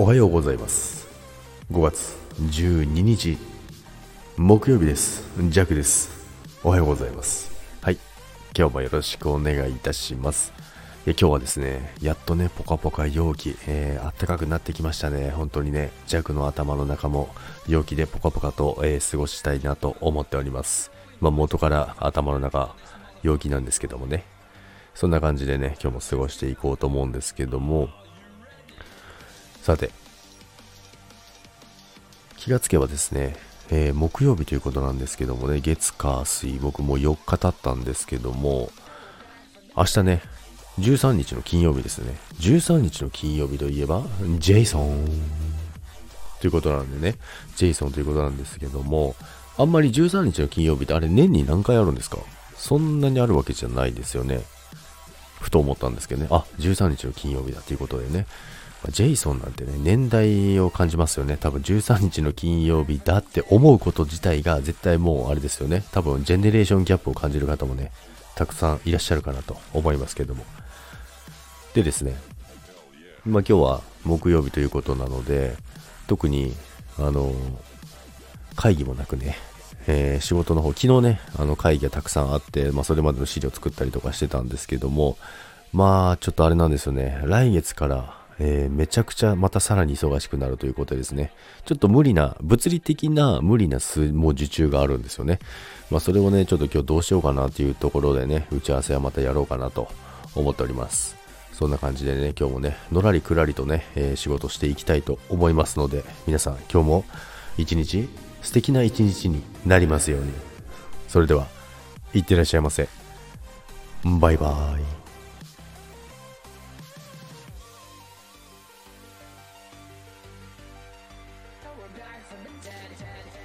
おはようございます。5月12日木曜日です。ジャクです。おはようございます。はい。今日もよろしくお願いいたします。今日はですねやっとねポカポカ陽気、えー、暖かくなってきましたね。本当にねジャクの頭の中も陽気でポカポカと、えー、過ごしたいなと思っております。まあ、元から頭の中陽気なんですけどもね。そんな感じでね今日も過ごしていこうと思うんですけどもさて、気がつけばですね、えー、木曜日ということなんですけどもね、月火水僕も4日経ったんですけども、明日ね、13日の金曜日ですね。13日の金曜日といえば、ジェイソンということなんでね、ジェイソンということなんですけども、あんまり13日の金曜日ってあれ年に何回あるんですか？そんなにあるわけじゃないですよね。ふと思ったんですけどね。あ、13日の金曜日だということでね。ジェイソンなんてね、年代を感じますよね。多分13日の金曜日だって思うこと自体が絶対もうあれですよね。多分ジェネレーションギャップを感じる方もね、たくさんいらっしゃるかなと思いますけども。でですね、まあ今日は木曜日ということなので、特に、あの、会議もなくね、えー、仕事の方、昨日ね、あの会議がたくさんあって、まあそれまでの資料作ったりとかしてたんですけども、まあちょっとあれなんですよね、来月からえー、めちゃくちゃまたさらに忙しくなるということですね。ちょっと無理な、物理的な無理な数もう受注があるんですよね。まあそれをね、ちょっと今日どうしようかなというところでね、打ち合わせはまたやろうかなと思っております。そんな感じでね、今日もね、のらりくらりとね、えー、仕事していきたいと思いますので、皆さん今日も一日素敵な一日になりますように。それでは、いってらっしゃいませ。バイバーイ。died from the dead.